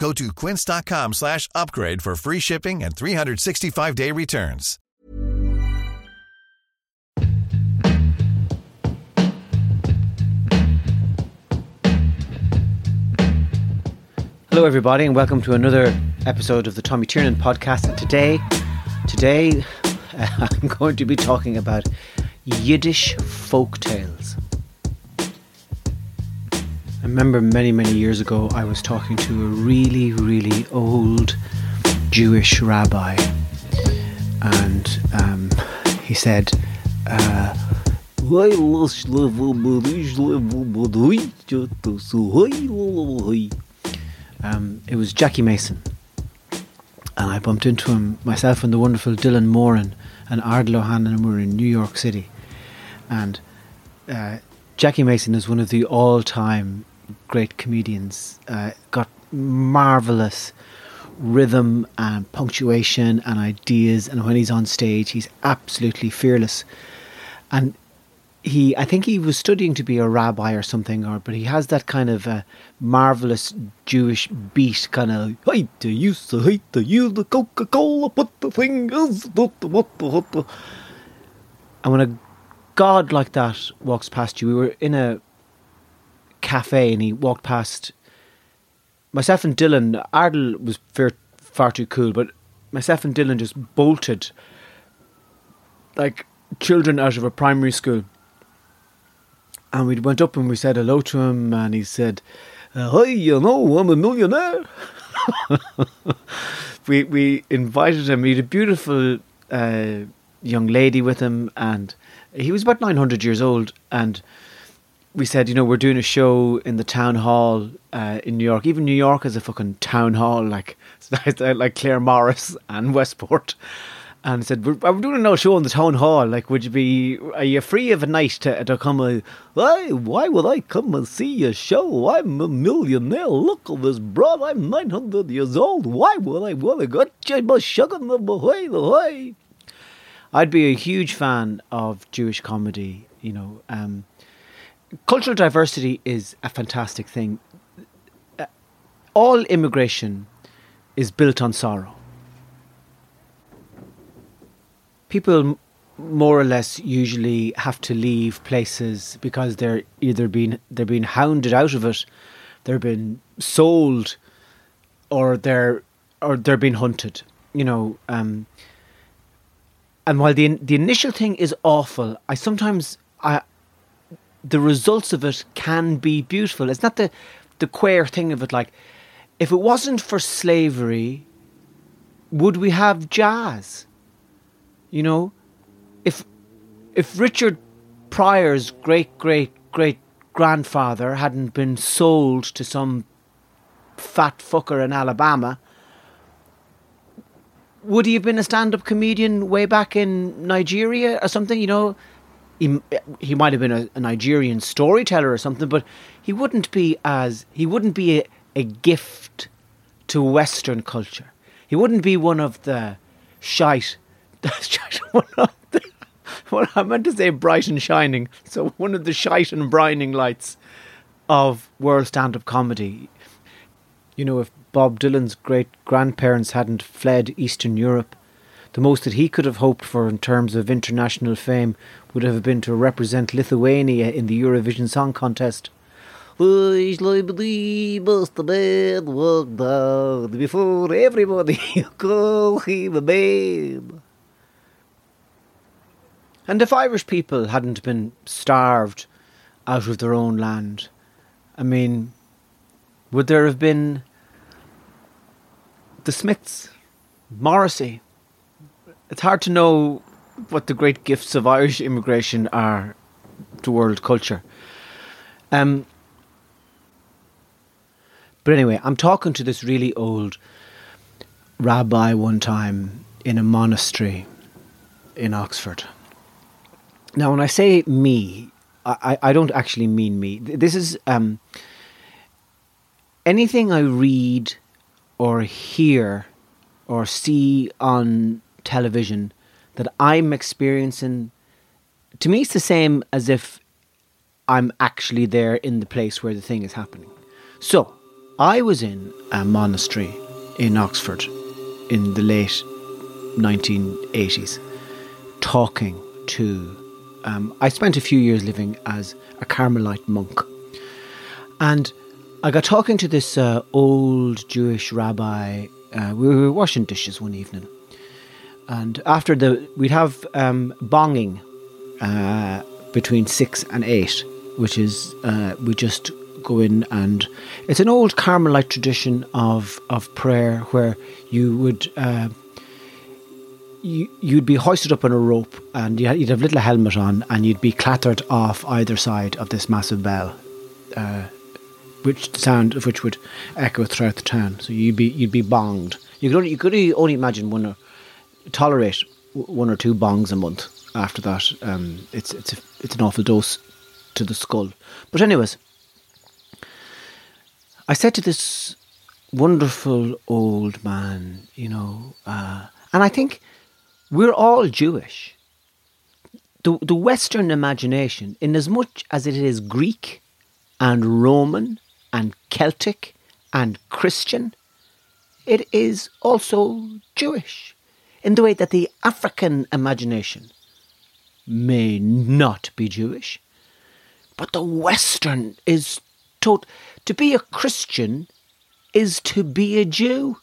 Go to quince.com slash upgrade for free shipping and 365-day returns. Hello, everybody, and welcome to another episode of the Tommy Tiernan podcast. And today, today, I'm going to be talking about Yiddish folk tales. I remember many, many years ago, I was talking to a really, really old Jewish rabbi, and um, he said, uh, um, it was Jackie Mason. And I bumped into him, myself and the wonderful Dylan Moran and Ardal O'Hanlon were in New York City. And uh, Jackie Mason is one of the all time great comedians. Uh, got marvelous rhythm and punctuation and ideas. And when he's on stage, he's absolutely fearless. And he I think he was studying to be a rabbi or something or but he has that kind of uh, marvelous Jewish beat kind of hate the used to hate the you the Coca Cola put the fingers the what the what the and when a god like that walks past you we were in a cafe and he walked past myself and Dylan Ardal was far, far too cool but myself and Dylan just bolted like children out of a primary school and we went up and we said hello to him, and he said, uh, "Hi, you know, I'm a millionaire." we we invited him. He had a beautiful uh, young lady with him, and he was about nine hundred years old. And we said, you know, we're doing a show in the town hall uh, in New York. Even New York is a fucking town hall, like like Claremorris and Westport and said, we're, we're doing another show in the town hall. Like, would you be, are you free of a night to, to come? Why, why would I come and see your show? I'm a millionaire. Look at this broad. I'm 900 years old. Why would I want to go? I'd be a huge fan of Jewish comedy, you know. Um, cultural diversity is a fantastic thing. Uh, all immigration is built on sorrow people more or less usually have to leave places because they're either being they're being hounded out of it, they're being sold, or they're or they're being hunted. You know, um, and while the the initial thing is awful, I sometimes I the results of it can be beautiful. It's not the the queer thing of it. Like, if it wasn't for slavery, would we have jazz? You know, if if Richard Pryor's great great great grandfather hadn't been sold to some fat fucker in Alabama, would he have been a stand-up comedian way back in Nigeria or something? You know, he he might have been a, a Nigerian storyteller or something, but he wouldn't be as he wouldn't be a, a gift to Western culture. He wouldn't be one of the shite one of the, well, I meant to say bright and shining. So one of the shite and brining lights of world stand-up comedy. You know, if Bob Dylan's great grandparents hadn't fled Eastern Europe, the most that he could have hoped for in terms of international fame would have been to represent Lithuania in the Eurovision Song Contest. before everybody call him a man. And if Irish people hadn't been starved out of their own land, I mean, would there have been the Smiths, Morrissey? It's hard to know what the great gifts of Irish immigration are to world culture. Um, but anyway, I'm talking to this really old rabbi one time in a monastery in Oxford. Now, when I say me, I, I don't actually mean me. This is um, anything I read or hear or see on television that I'm experiencing. To me, it's the same as if I'm actually there in the place where the thing is happening. So, I was in a monastery in Oxford in the late 1980s talking to. Um, I spent a few years living as a Carmelite monk. And I got talking to this uh, old Jewish rabbi. Uh, we were washing dishes one evening. And after the, we'd have um, bonging uh, between six and eight, which is, uh, we just go in and it's an old Carmelite tradition of, of prayer where you would uh, you, you'd be hoisted up on a rope and you'd have little helmet on and you'd be clattered off either side of this massive bell, uh, which sound of which would echo throughout the town. So you'd be you'd be bonged. You could only, you could only imagine one or tolerate one or two bongs a month. After that, um, it's it's a, it's an awful dose to the skull. But anyways, I said to this wonderful old man, you know, uh, and I think we're all Jewish. The, the Western imagination, in as much as it is Greek and Roman and Celtic and Christian, it is also Jewish in the way that the African imagination may not be Jewish, but the Western is taught to be a Christian is to be a Jew.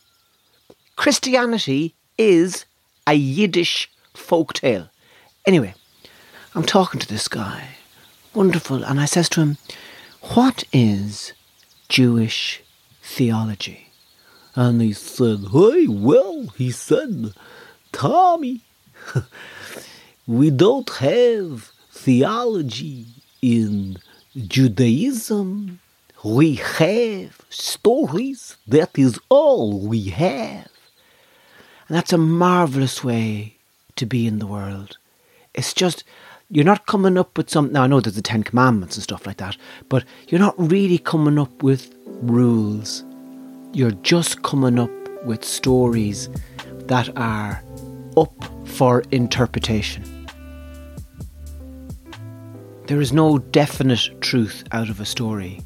Christianity is a Yiddish folk tale. Anyway, I'm talking to this guy. Wonderful. And I says to him, What is Jewish theology? And he said, Hey, well, he said, Tommy, we don't have theology in Judaism. We have stories. That is all we have. And that's a marvellous way to be in the world. It's just, you're not coming up with something. Now, I know there's the Ten Commandments and stuff like that, but you're not really coming up with rules. You're just coming up with stories that are up for interpretation. There is no definite truth out of a story.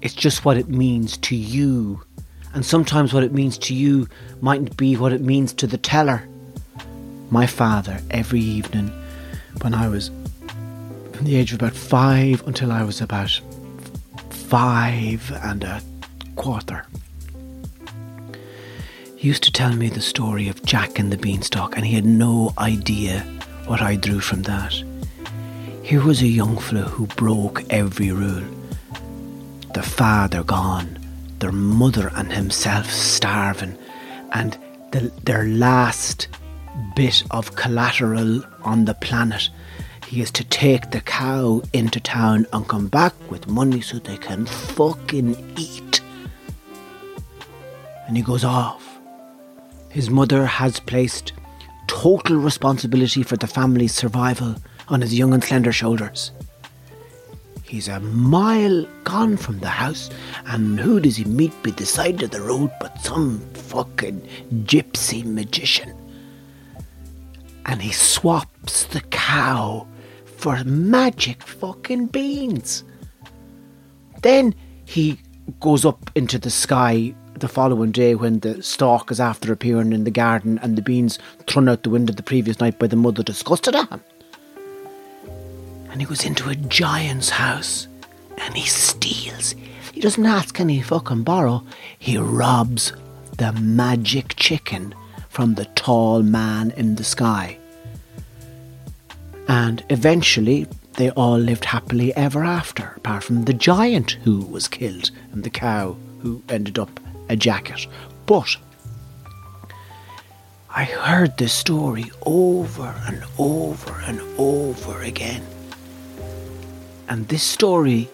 It's just what it means to you and sometimes what it means to you mightn't be what it means to the teller. My father, every evening, when I was from the age of about five until I was about five and a quarter, he used to tell me the story of Jack and the Beanstalk, and he had no idea what I drew from that. Here was a young fellow who broke every rule. The father gone, their mother and himself starving, and the, their last bit of collateral on the planet. He is to take the cow into town and come back with money so they can fucking eat. And he goes off. His mother has placed total responsibility for the family's survival on his young and slender shoulders. He's a mile gone from the house, and who does he meet by the side of the road but some fucking gypsy magician? And he swaps the cow for magic fucking beans. Then he goes up into the sky the following day when the stalk is after appearing in the garden and the beans thrown out the window the previous night by the mother disgusted at him and he goes into a giant's house and he steals. He doesn't ask any fucking borrow. He robs the magic chicken from the tall man in the sky. And eventually, they all lived happily ever after, apart from the giant who was killed and the cow who ended up a jacket. But I heard this story over and over and over again. And this story,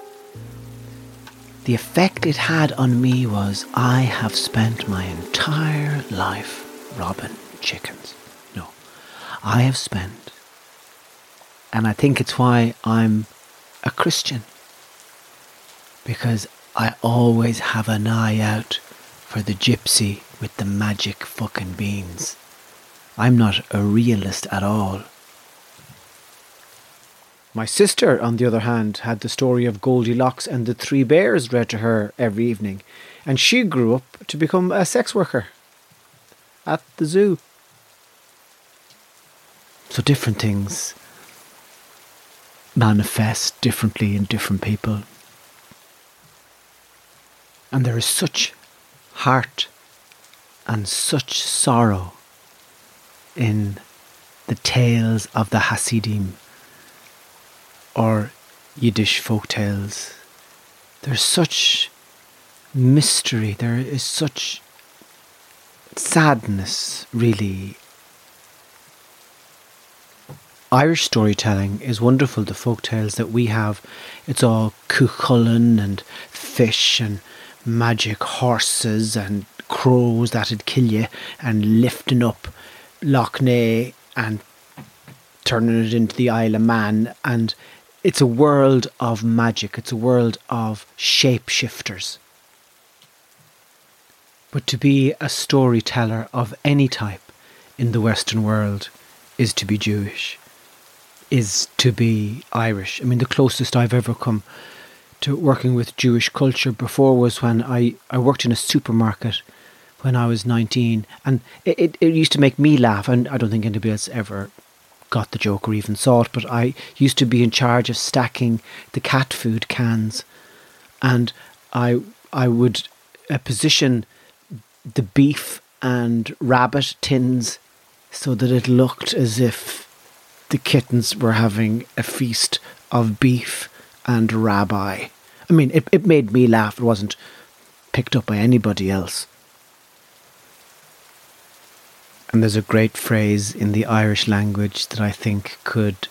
the effect it had on me was I have spent my entire life robbing chickens. No, I have spent, and I think it's why I'm a Christian, because I always have an eye out for the gypsy with the magic fucking beans. I'm not a realist at all. My sister, on the other hand, had the story of Goldilocks and the Three Bears read to her every evening, and she grew up to become a sex worker at the zoo. So different things manifest differently in different people. And there is such heart and such sorrow in the tales of the Hasidim or Yiddish folk tales. There's such mystery, there is such sadness, really. Irish storytelling is wonderful, the folk tales that we have. It's all cuchulainn and fish and magic horses and crows that'd kill you and lifting up Lough Neagh and turning it into the Isle of Man and it's a world of magic, it's a world of shapeshifters. But to be a storyteller of any type in the Western world is to be Jewish, is to be Irish. I mean, the closest I've ever come to working with Jewish culture before was when I, I worked in a supermarket when I was 19. And it, it, it used to make me laugh, and I don't think anybody else ever got the joke or even saw it, but I used to be in charge of stacking the cat food cans. And I, I would uh, position the beef and rabbit tins so that it looked as if the kittens were having a feast of beef and rabbi. I mean, it, it made me laugh. It wasn't picked up by anybody else. And there's a great phrase in the Irish language that I think could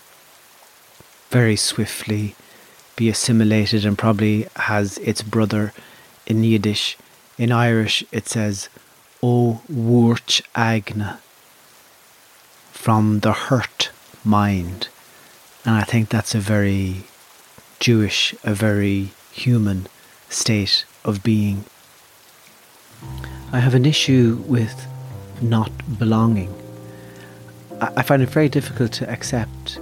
very swiftly be assimilated and probably has its brother in Yiddish. In Irish, it says, O wurch agna, from the hurt mind. And I think that's a very Jewish, a very human state of being. I have an issue with not belonging. I, find it very difficult to accept.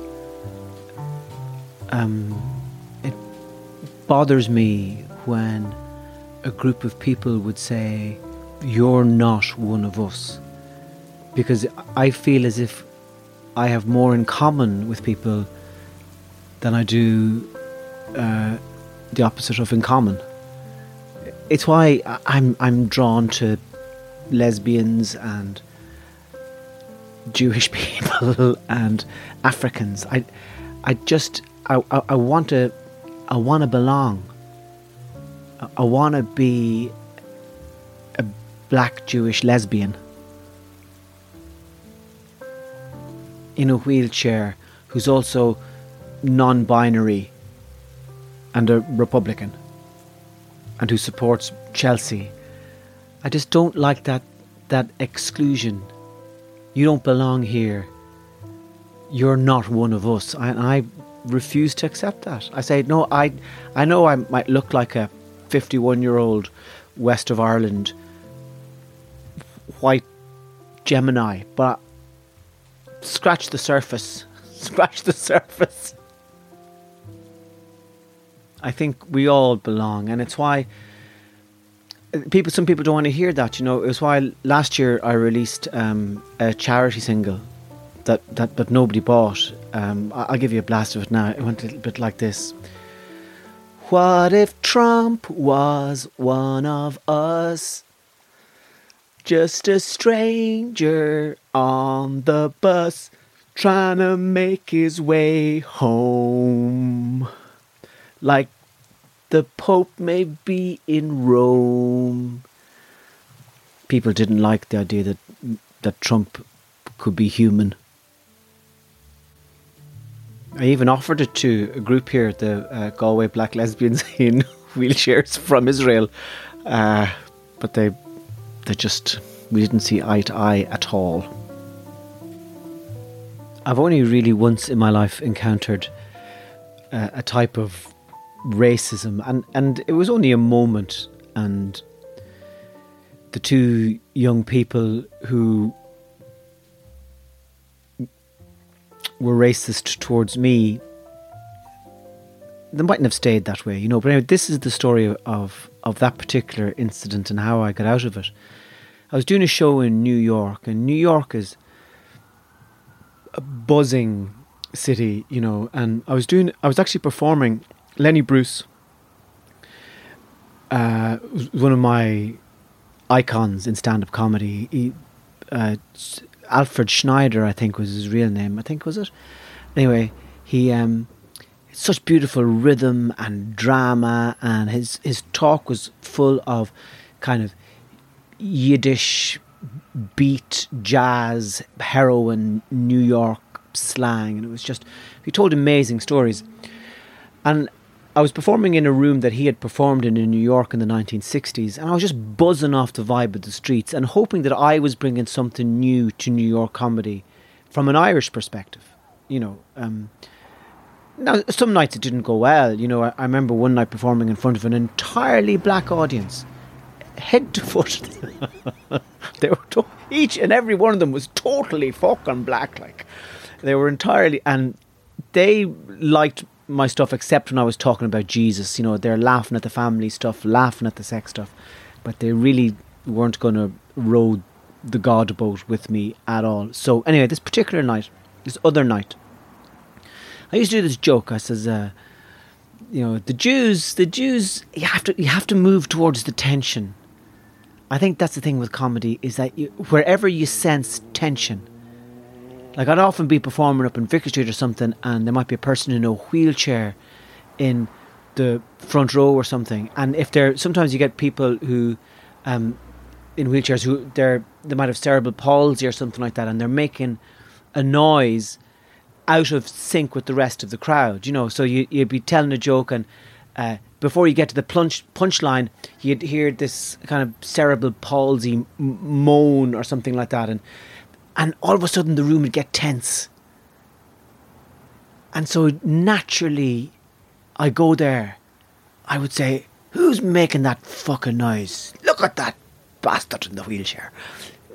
Um, it bothers me when a group of people would say, You're not one of us. Because I feel as if I have more in common with people than I do uh, the opposite of in common. It's why I'm I'm drawn to lesbians and Jewish people and Africans. I, I just, I, I, I want to, I want to belong. I, I want to be a black Jewish lesbian in a wheelchair who's also non-binary and a Republican and who supports Chelsea I just don't like that that exclusion. You don't belong here. You're not one of us. And I refuse to accept that. I say, no, I, I know I might look like a 51 year old West of Ireland white Gemini, but scratch the surface. Scratch the surface. I think we all belong, and it's why people some people don't want to hear that you know? It was why last year i released um, a charity single that that but nobody bought. Um, i'll give you a blast of it now. It went a little bit like this. What if trump was one of us? Just a stranger on the bus trying to make his way home. Like the Pope may be in Rome. People didn't like the idea that that Trump could be human. I even offered it to a group here, the uh, Galway Black Lesbians in wheelchairs from Israel, uh, but they they just we didn't see eye to eye at all. I've only really once in my life encountered uh, a type of racism, and and it was only a moment, and the two young people who were racist towards me, they mightn't have stayed that way, you know. But anyway, this is the story of of that particular incident and how I got out of it. I was doing a show in New York, and New York is a buzzing city, you know. And I was doing, I was actually performing. Lenny Bruce, uh, one of my icons in stand-up comedy. He, uh, Alfred Schneider, I think was his real name. I think was it. Anyway, he um, such beautiful rhythm and drama, and his his talk was full of kind of Yiddish beat, jazz, heroin, New York slang, and it was just he told amazing stories. And I was performing in a room that he had performed in in New York in the 1960s, and I was just buzzing off the vibe of the streets and hoping that I was bringing something new to New York comedy from an Irish perspective. You know, um, now some nights it didn't go well. You know, I, I remember one night performing in front of an entirely black audience, head to foot. they were to- each and every one of them was totally fucking black. Like they were entirely, and they liked my stuff except when I was talking about Jesus. You know, they're laughing at the family stuff, laughing at the sex stuff, but they really weren't going to row the God boat with me at all. So anyway, this particular night, this other night, I used to do this joke. I says, uh, you know, the Jews, the Jews, you have to, you have to move towards the tension. I think that's the thing with comedy is that you, wherever you sense tension, like I'd often be performing up in Vicar Street or something, and there might be a person in a wheelchair in the front row or something. And if they're sometimes you get people who um, in wheelchairs who they're they might have cerebral palsy or something like that, and they're making a noise out of sync with the rest of the crowd. You know, so you you'd be telling a joke and. Uh, before you get to the punch punchline, you'd hear this kind of cerebral palsy moan or something like that, and and all of a sudden the room would get tense. And so naturally, I go there. I would say, "Who's making that fucking noise? Look at that bastard in the wheelchair."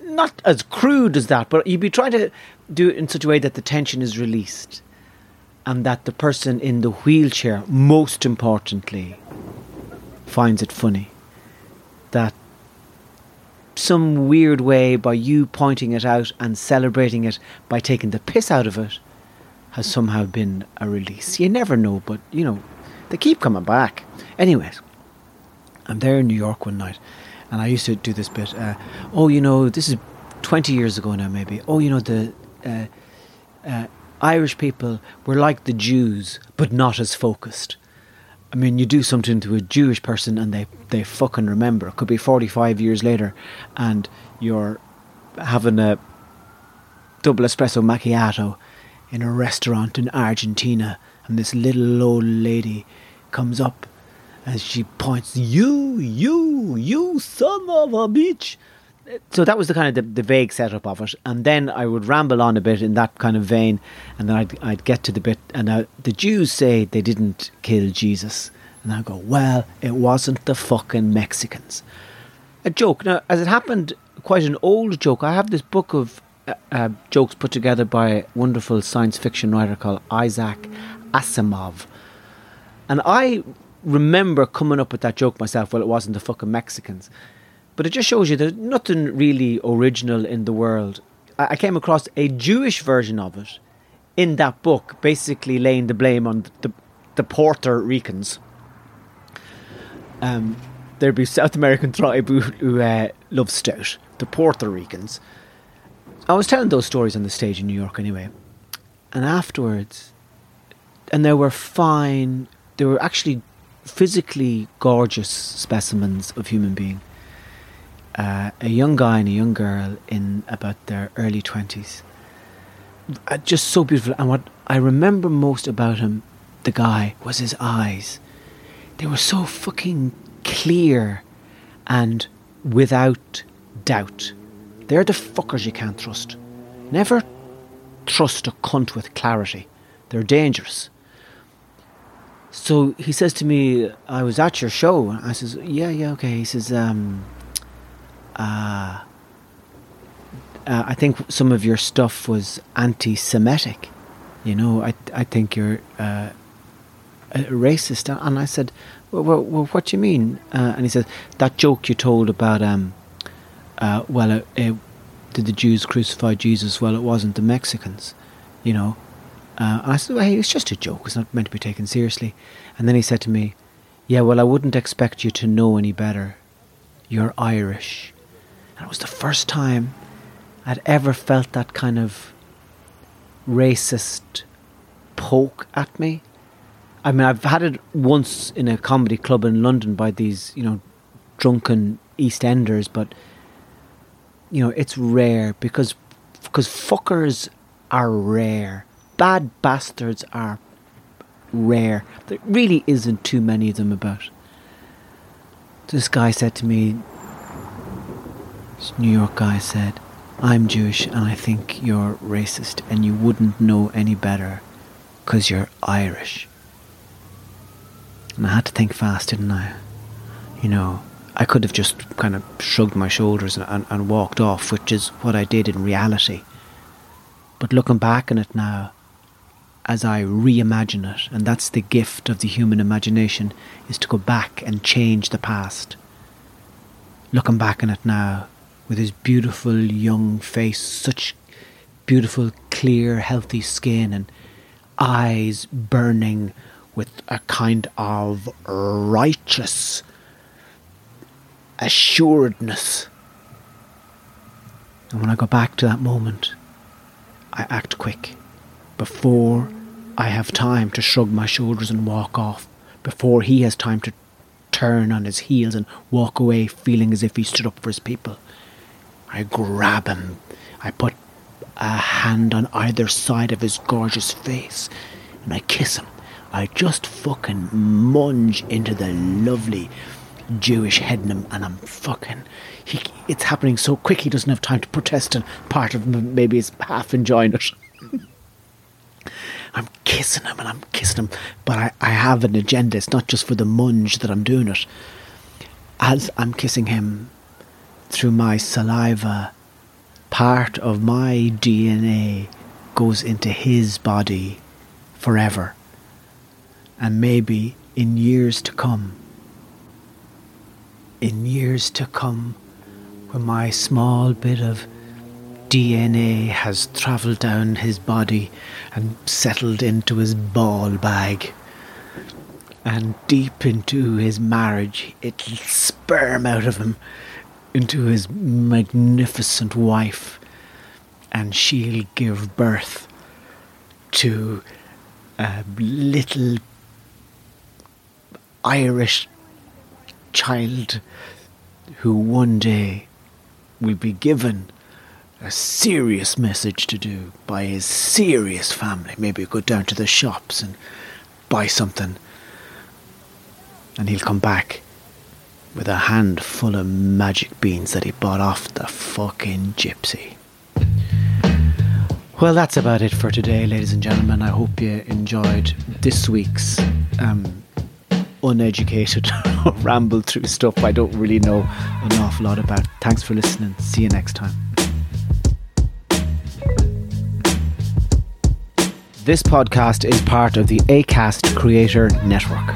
Not as crude as that, but you'd be trying to do it in such a way that the tension is released, and that the person in the wheelchair, most importantly, finds it funny. That some weird way by you pointing it out and celebrating it by taking the piss out of it has somehow been a release. You never know, but you know, they keep coming back. Anyways, I'm there in New York one night and I used to do this bit. Uh, oh, you know, this is 20 years ago now, maybe. Oh, you know, the uh, uh, Irish people were like the Jews, but not as focused. I mean, you do something to a Jewish person and they, they fucking remember. It could be 45 years later and you're having a double espresso macchiato in a restaurant in Argentina and this little old lady comes up and she points, You, you, you son of a bitch. So that was the kind of the, the vague setup of it, and then I would ramble on a bit in that kind of vein, and then I'd, I'd get to the bit, and the Jews say they didn't kill Jesus, and I go, well, it wasn't the fucking Mexicans. A joke. Now, as it happened, quite an old joke. I have this book of uh, uh, jokes put together by a wonderful science fiction writer called Isaac Asimov, and I remember coming up with that joke myself. Well, it wasn't the fucking Mexicans. But it just shows you there's nothing really original in the world. I, came across a Jewish version of it in that book, basically laying the blame on the, the Puerto Ricans. Um, there'd be South American tribe who, who uh, love stout, the Puerto Ricans. I was telling those stories on the stage in New York anyway, and afterwards, and they were fine. They were actually physically gorgeous specimens of human being. Uh, a young guy and a young girl in about their early twenties. Uh, just so beautiful. And what I remember most about him, the guy, was his eyes. They were so fucking clear and without doubt. They're the fuckers you can't trust. Never trust a cunt with clarity. They're dangerous. So he says to me, I was at your show. I says, yeah, yeah, okay. He says, um, uh, uh, I think some of your stuff was anti-Semitic. You know, I I think you're uh, racist. And I said, well, well, well what do you mean? Uh, and he said, that joke you told about, um, uh, well, did the Jews crucify Jesus? Well, it wasn't the Mexicans, you know. Uh, I said, well, hey, it's just a joke. It's not meant to be taken seriously. And then he said to me, yeah, well, I wouldn't expect you to know any better. You're Irish. And it was the first time I'd ever felt that kind of racist poke at me. I mean, I've had it once in a comedy club in London by these, you know, drunken East Enders, but you know, it's rare because because fuckers are rare. Bad bastards are rare. There really isn't too many of them about. This guy said to me, this New York guy said, I'm Jewish and I think you're racist and you wouldn't know any better because you're Irish. And I had to think fast, didn't I? You know, I could have just kind of shrugged my shoulders and, and, and walked off, which is what I did in reality. But looking back on it now, as I reimagine it, and that's the gift of the human imagination, is to go back and change the past. Looking back on it now, with his beautiful young face, such beautiful, clear, healthy skin, and eyes burning with a kind of righteous assuredness. And when I go back to that moment, I act quick before I have time to shrug my shoulders and walk off, before he has time to turn on his heels and walk away feeling as if he stood up for his people. I grab him. I put a hand on either side of his gorgeous face and I kiss him. I just fucking munge into the lovely Jewish head and I'm fucking. He, it's happening so quick he doesn't have time to protest, and part of him maybe is half enjoying it. I'm kissing him and I'm kissing him, but I, I have an agenda. It's not just for the munge that I'm doing it. As I'm kissing him, through my saliva, part of my DNA goes into his body forever. And maybe in years to come, in years to come, when my small bit of DNA has travelled down his body and settled into his ball bag. And deep into his marriage, it'll sperm out of him into his magnificent wife, and she'll give birth to a little Irish child who one day will be given a serious message to do by his serious family. Maybe go down to the shops and buy something. And he'll come back with a handful of magic beans that he bought off the fucking gypsy. Well, that's about it for today, ladies and gentlemen. I hope you enjoyed this week's um, uneducated ramble through stuff I don't really know an awful lot about. Thanks for listening. See you next time. This podcast is part of the ACAST Creator Network.